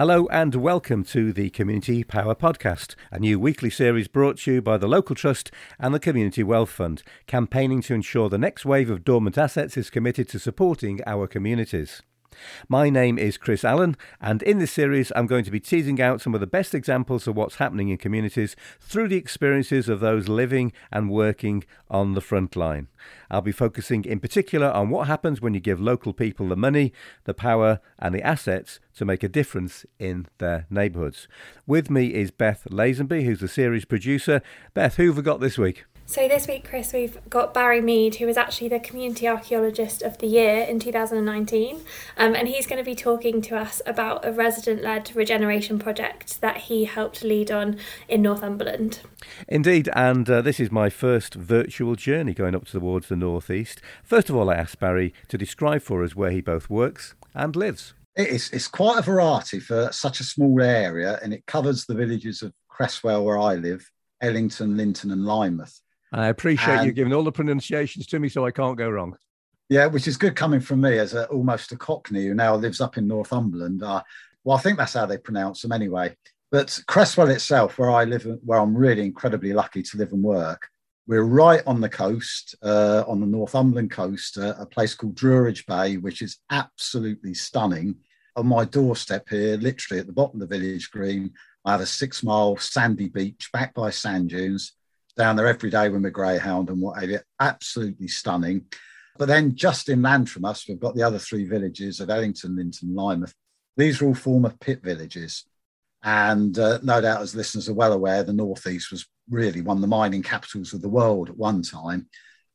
Hello and welcome to the Community Power Podcast, a new weekly series brought to you by the Local Trust and the Community Wealth Fund, campaigning to ensure the next wave of dormant assets is committed to supporting our communities. My name is Chris Allen, and in this series, I'm going to be teasing out some of the best examples of what's happening in communities through the experiences of those living and working on the front line. I'll be focusing in particular on what happens when you give local people the money, the power, and the assets to make a difference in their neighbourhoods. With me is Beth Lazenby, who's the series producer. Beth, who have we got this week? So this week, Chris, we've got Barry Mead, who was actually the Community Archaeologist of the Year in 2019, um, and he's going to be talking to us about a resident-led regeneration project that he helped lead on in Northumberland. Indeed, and uh, this is my first virtual journey going up towards the northeast. First of all, I asked Barry to describe for us where he both works and lives. It's, it's quite a variety for such a small area, and it covers the villages of Cresswell, where I live, Ellington, Linton, and Lynemouth. I appreciate and, you giving all the pronunciations to me so I can't go wrong. Yeah, which is good coming from me as a, almost a Cockney who now lives up in Northumberland. Uh, well, I think that's how they pronounce them anyway. But Cresswell itself, where I live, where I'm really incredibly lucky to live and work, we're right on the coast, uh, on the Northumberland coast, uh, a place called Druridge Bay, which is absolutely stunning. On my doorstep here, literally at the bottom of the village green, I have a six mile sandy beach backed by sand dunes down there every day with my greyhound and what have you. Absolutely stunning. But then just inland from us, we've got the other three villages of Ellington, Linton, Lynemouth. These are all former pit villages. And uh, no doubt, as listeners are well aware, the Northeast was really one of the mining capitals of the world at one time.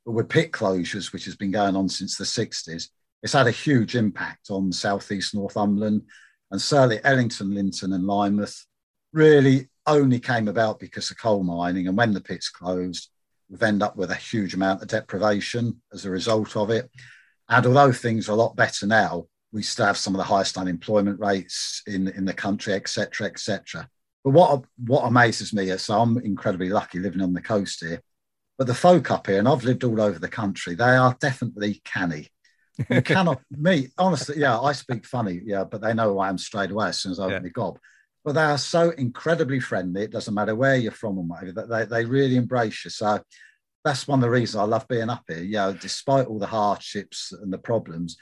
But with pit closures, which has been going on since the 60s, it's had a huge impact on Southeast Northumberland and certainly Ellington, Linton, and Lynemouth. Really, only came about because of coal mining. And when the pits closed, we've ended up with a huge amount of deprivation as a result of it. And although things are a lot better now, we still have some of the highest unemployment rates in, in the country, etc., etc. But what what amazes me is so I'm incredibly lucky living on the coast here. But the folk up here, and I've lived all over the country, they are definitely canny. You cannot me honestly, yeah, I speak funny, yeah, but they know who I am straight away as soon as I open yeah. my gob but they are so incredibly friendly. It doesn't matter where you're from or whatever, they, they really embrace you. So that's one of the reasons I love being up here. You know, despite all the hardships and the problems,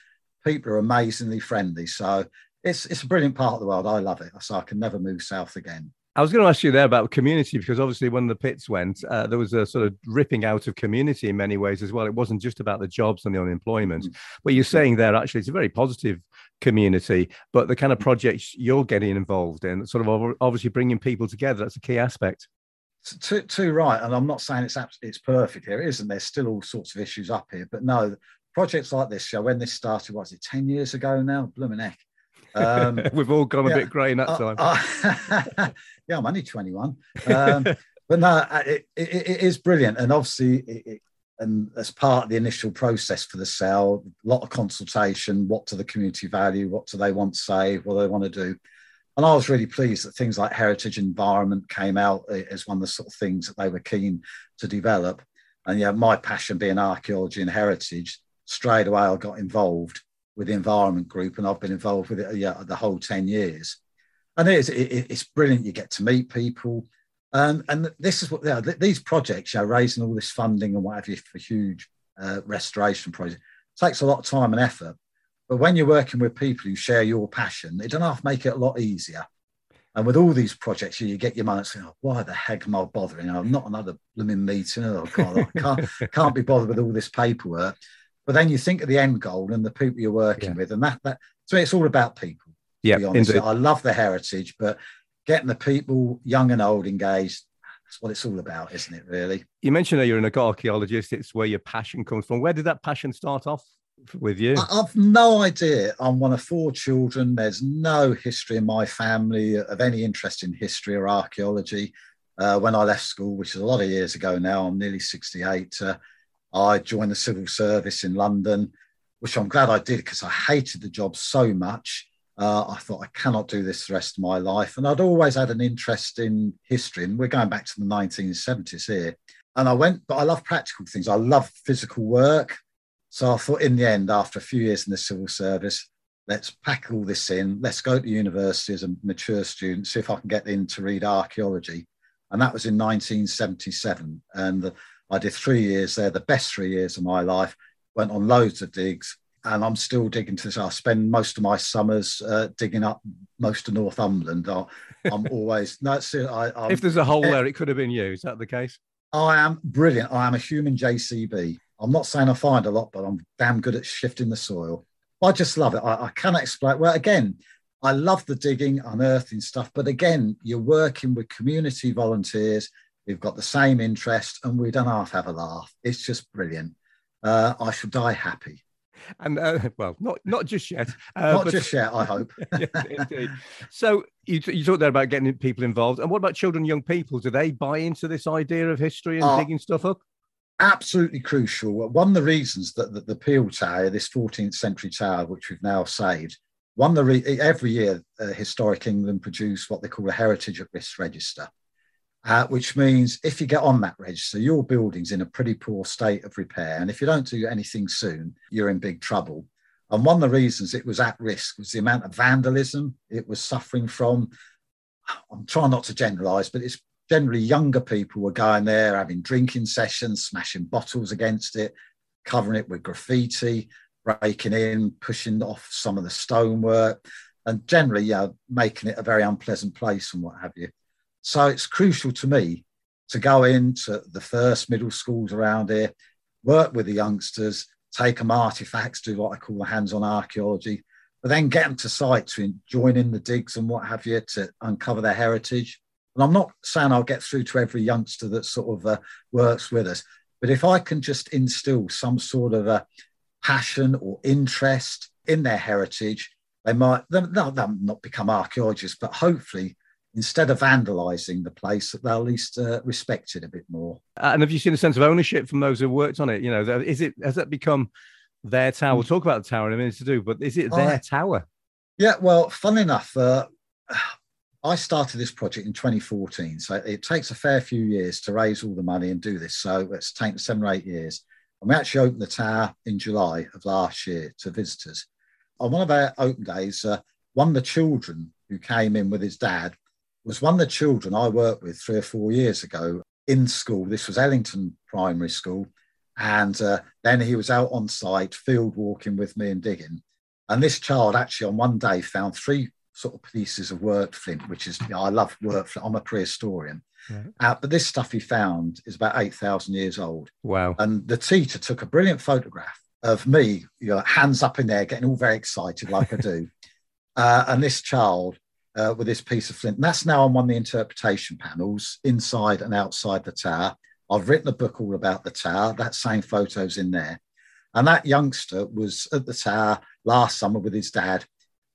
people are amazingly friendly. So it's it's a brilliant part of the world. I love it. So I can never move south again. I was going to ask you there about community because obviously when the pits went, uh, there was a sort of ripping out of community in many ways as well. It wasn't just about the jobs and the unemployment. Mm-hmm. But you're saying there actually it's a very positive community, but the kind of projects you're getting involved in, sort of obviously bringing people together, that's a key aspect. Too, too right, and I'm not saying it's it's perfect here. Isn't. There's still all sorts of issues up here, but no, projects like this show when this started, was it ten years ago now? Blooming heck. Um, We've all gone yeah, a bit grey in that uh, time. Uh, yeah, I'm only 21. Um, but no, it, it, it is brilliant. And obviously, it, and as part of the initial process for the sale, a lot of consultation. What do the community value? What do they want to say? What do they want to do? And I was really pleased that things like heritage environment came out eh, as one of the sort of things that they were keen to develop. And yeah, my passion being archaeology and heritage, straight away I got involved with the environment group, and I've been involved with it yeah, the whole 10 years. And it is, it, it's brilliant. You get to meet people. Um, and this is what you know, these projects, you know, raising all this funding and whatever for huge uh, restoration projects takes a lot of time and effort. But when you're working with people who share your passion, it doesn't have to make it a lot easier. And with all these projects, you get your mind saying, oh, why the heck am I bothering? I'm not another blooming meeting. Oh, God, I can't, can't be bothered with all this paperwork. But then you think of the end goal and the people you're working yeah. with, and that that so it's all about people. Yeah, I love the heritage, but getting the people, young and old, engaged. That's what it's all about, isn't it? Really. You mentioned that you're an archaeologist. It's where your passion comes from. Where did that passion start off with you? I've no idea. I'm one of four children. There's no history in my family of any interest in history or archaeology. Uh, when I left school, which is a lot of years ago now, I'm nearly 68. Uh, I joined the civil service in London, which I'm glad I did because I hated the job so much. Uh, I thought I cannot do this the rest of my life. And I'd always had an interest in history. And we're going back to the 1970s here. And I went, but I love practical things. I love physical work. So I thought in the end, after a few years in the civil service, let's pack all this in. Let's go to university as a mature student, see if I can get in to read archaeology. And that was in 1977. And I did three years there, the best three years of my life. Went on loads of digs, and I'm still digging to this. I spend most of my summers uh, digging up most of Northumberland. I, am always that's it. I, I'm, if there's a hole there, it could have been you. Is that the case? I am brilliant. I am a human JCB. I'm not saying I find a lot, but I'm damn good at shifting the soil. I just love it. I, I cannot explain. Well, again, I love the digging, unearthing stuff, but again, you're working with community volunteers. We've got the same interest, and we don't half have a laugh. It's just brilliant. Uh, I shall die happy. And uh, well, not not just yet. Uh, not but, just yet, I hope. indeed. So you, you talked there about getting people involved, and what about children, young people? Do they buy into this idea of history and uh, digging stuff up? absolutely crucial. One of the reasons that, that the Peel Tower, this 14th century tower, which we've now saved, one of the re- every year, uh, Historic England produce what they call a Heritage at Risk Register, uh, which means if you get on that register, your building's in a pretty poor state of repair, and if you don't do anything soon, you're in big trouble. And one of the reasons it was at risk was the amount of vandalism it was suffering from. I'm trying not to generalise, but it's generally younger people were going there having drinking sessions, smashing bottles against it, covering it with graffiti, breaking in, pushing off some of the stonework, and generally, yeah, making it a very unpleasant place and what have you. So it's crucial to me to go into the first middle schools around here, work with the youngsters, take them artifacts, do what I call the hands-on archaeology, but then get them to site to join in the digs and what have you to uncover their heritage. And I'm not saying I'll get through to every youngster that sort of uh, works with us, but if I can just instill some sort of a passion or interest in their heritage, they might they'll, they'll not become archaeologists, but hopefully instead of vandalizing the place, they'll at least uh, respect it a bit more. Uh, and have you seen a sense of ownership from those who worked on it? You know, is it has that become their tower? We'll talk about the tower in a minute to do, but is it their tower? Yeah, well, fun enough, uh, I started this project in 2014, so it takes a fair few years to raise all the money and do this. So it's taken seven or eight years. And we actually opened the tower in July of last year to visitors. On one of our open days, uh, one of the children who came in with his dad was one of the children I worked with three or four years ago in school. This was Ellington Primary School. And uh, then he was out on site, field walking with me and digging. And this child actually on one day found three sort of pieces of work flint, which is, you know, I love work flint. I'm a prehistorian. Right. Uh, but this stuff he found is about 8,000 years old. Wow. And the teacher took a brilliant photograph of me, you know, hands up in there, getting all very excited like I do. Uh, and this child uh, with this piece of flint. And that's now on one of the interpretation panels inside and outside the tower. I've written a book all about the tower. That same photo's in there. And that youngster was at the tower last summer with his dad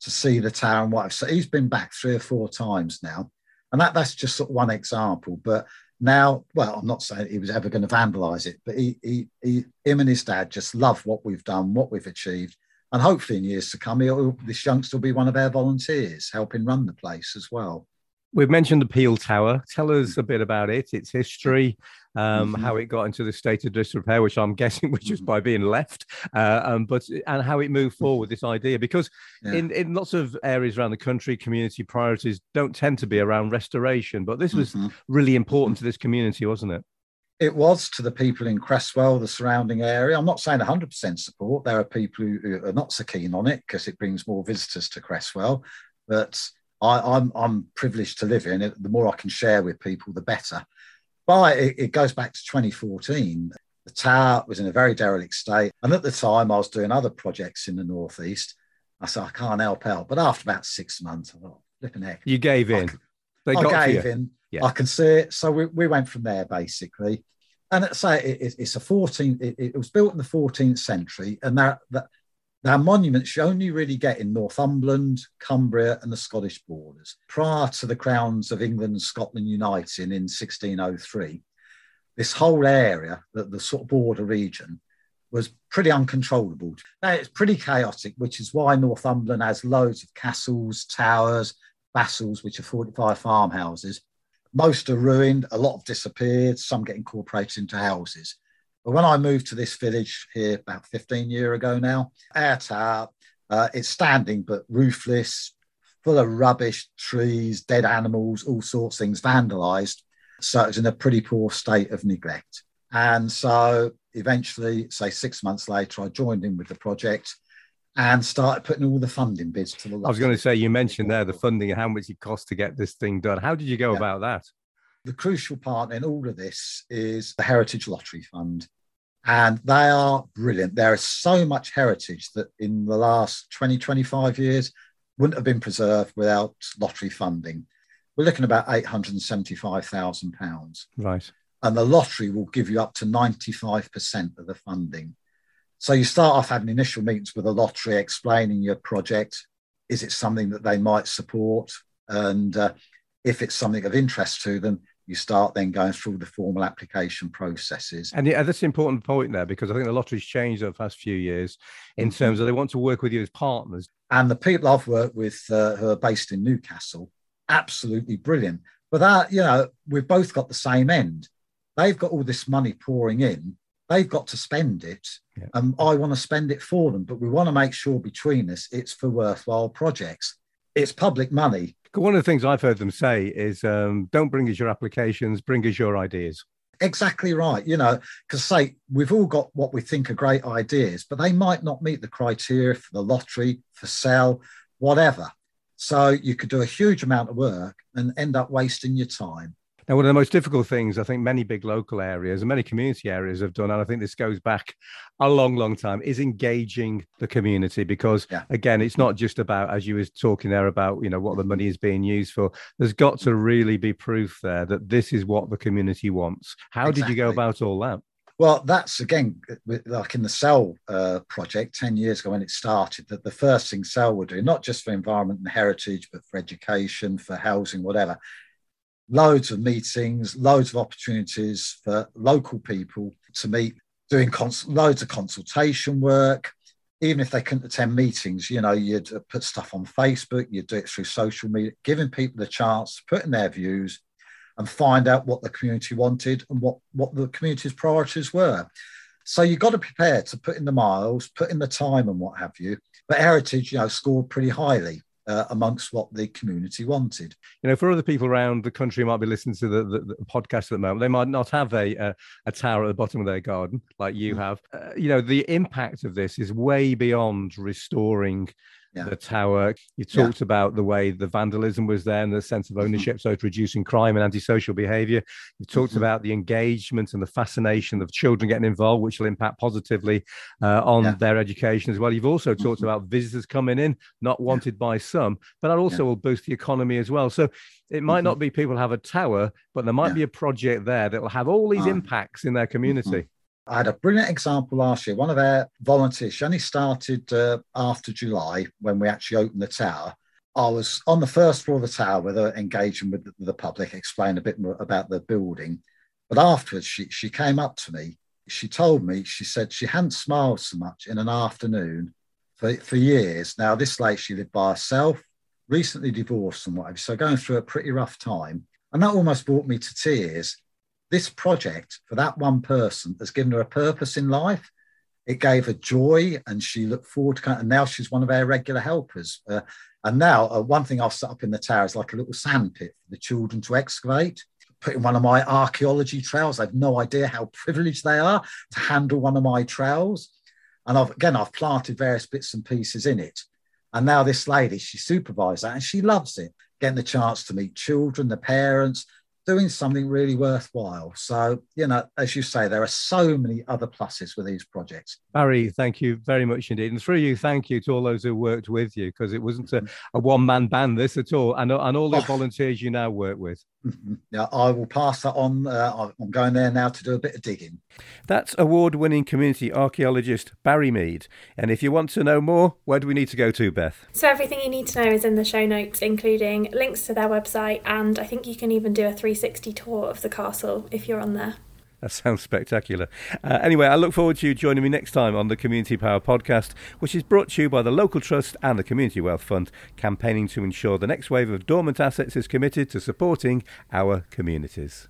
to see the tower and what. So he's been back three or four times now, and that that's just sort of one example. But now, well, I'm not saying he was ever going to vandalise it, but he, he, he, him and his dad just love what we've done, what we've achieved, and hopefully in years to come, this youngster will be one of our volunteers helping run the place as well. We've mentioned the Peel Tower. Tell us a bit about it, its history, um, mm-hmm. how it got into the state of disrepair, which I'm guessing which was by being left, uh, um, but and how it moved forward. This idea, because yeah. in in lots of areas around the country, community priorities don't tend to be around restoration, but this was mm-hmm. really important to this community, wasn't it? It was to the people in Cresswell, the surrounding area. I'm not saying 100% support. There are people who are not so keen on it because it brings more visitors to Cresswell, but I, I'm, I'm privileged to live in it. The more I can share with people, the better. But it, it goes back to 2014. The tower was in a very derelict state. And at the time, I was doing other projects in the Northeast. I said, I can't help out. But after about six months, I thought, flipping heck. You gave in. I, I gave in. Yeah. I can see it. So we, we went from there, basically. And say so it, it's a 14, it, it, was built in the 14th century. And that, that now, monuments you only really get in Northumberland, Cumbria, and the Scottish borders. Prior to the crowns of England and Scotland uniting in 1603, this whole area, the, the sort of border region, was pretty uncontrollable. Now, it's pretty chaotic, which is why Northumberland has loads of castles, towers, bastles, which are 45 farmhouses. Most are ruined, a lot have disappeared, some get incorporated into houses. But when I moved to this village here about 15 year ago now, our tower, Uh, it's standing but roofless, full of rubbish, trees, dead animals, all sorts of things, vandalised. So it's in a pretty poor state of neglect. And so eventually, say six months later, I joined in with the project and started putting all the funding bids to the. I was going to say, you mentioned there the funding and how much it cost to get this thing done. How did you go yeah. about that? The crucial part in all of this is the Heritage Lottery Fund. And they are brilliant. There is so much heritage that in the last 20, 25 years wouldn't have been preserved without lottery funding. We're looking at about £875,000. Right. And the lottery will give you up to 95% of the funding. So you start off having initial meetings with the lottery, explaining your project. Is it something that they might support? And uh, if it's something of interest to them, you start then going through the formal application processes. And yeah, that's an important point there because I think the lottery's changed over the past few years in mm-hmm. terms of they want to work with you as partners. And the people I've worked with uh, who are based in Newcastle, absolutely brilliant. But that, you know, we've both got the same end. They've got all this money pouring in they've got to spend it yeah. and i want to spend it for them but we want to make sure between us it's for worthwhile projects. It's public money. One of the things i've heard them say is um, don't bring us your applications bring us your ideas. Exactly right you know because say we've all got what we think are great ideas but they might not meet the criteria for the lottery for sale whatever. So you could do a huge amount of work and end up wasting your time now, one of the most difficult things I think many big local areas and many community areas have done, and I think this goes back a long, long time, is engaging the community because, yeah. again, it's not just about, as you was talking there about, you know, what the money is being used for. There's got to really be proof there that this is what the community wants. How exactly. did you go about all that? Well, that's again like in the Cell uh, project 10 years ago when it started, that the first thing Cell were doing, not just for environment and heritage, but for education, for housing, whatever, loads of meetings, loads of opportunities for local people to meet, doing cons- loads of consultation work. Even if they couldn't attend meetings, you know, you'd uh, put stuff on Facebook, you'd do it through social media, giving people the chance to put in their views and find out what the community wanted and what, what the community's priorities were. So you've got to prepare to put in the miles, put in the time and what have you. But Heritage, you know, scored pretty highly uh, amongst what the community wanted. You know, for other people around the country who might be listening to the, the, the, podcast at the moment, they might not have a, a, a tower at the bottom of their garden like you mm. have. Uh, you know, the impact of this is way beyond restoring yeah. the tower. You talked yeah. about the way the vandalism was there and the sense of mm-hmm. ownership, mm-hmm. so it's reducing crime and antisocial behaviour. You talked mm-hmm. about the engagement and the fascination of children getting involved, which will impact positively uh, on yeah. their education as well. You've also talked mm-hmm. about visitors coming in, not wanted by some, but that also will boost the economy as well. So it might mm-hmm. not be people have a tower, but there might be a project there that will have all these uh, impacts in their community. I had a brilliant example last year. One of our volunteers, she only started uh, after July when we actually opened the tower. I was on the first floor of the tower with her, engaging with the, the public, explaining a bit more about the building. But afterwards, she, she came up to me. She told me, she said she hadn't smiled so much in an afternoon for, for years. Now, this lady, she lived by herself, recently divorced and whatever. So going through a pretty rough time. And that almost brought me to tears this project for that one person has given her a purpose in life. It gave her joy, and she looked forward to. Kind of, and now she's one of our regular helpers. Uh, and now, uh, one thing I've set up in the tower is like a little sandpit for the children to excavate. Put in one of my archaeology trails. I've no idea how privileged they are to handle one of my trails. And I've, again, I've planted various bits and pieces in it. And now this lady, she supervises that and she loves it, getting the chance to meet children, the parents, doing something really worthwhile. So, you know, as you say, there are so many other pluses with these projects. Barry, thank you very much indeed. And through you, thank you to all those who worked with you because it wasn't a, a one man band, this at all, and, and all the oh. volunteers you now work with. Mm-hmm. Yeah, I will pass that on. Uh, I'm going there now to do a bit of digging. That's award winning community archaeologist Barry Mead. And if you want to know more, where do we need to go to, Beth? So, everything you need to know is in the show notes, including links to their website. And I think you can even do a 360 tour of the castle if you're on there. That sounds spectacular. Uh, anyway, I look forward to you joining me next time on the Community Power podcast, which is brought to you by the Local Trust and the Community Wealth Fund, campaigning to ensure the next wave of dormant assets is committed to supporting our communities.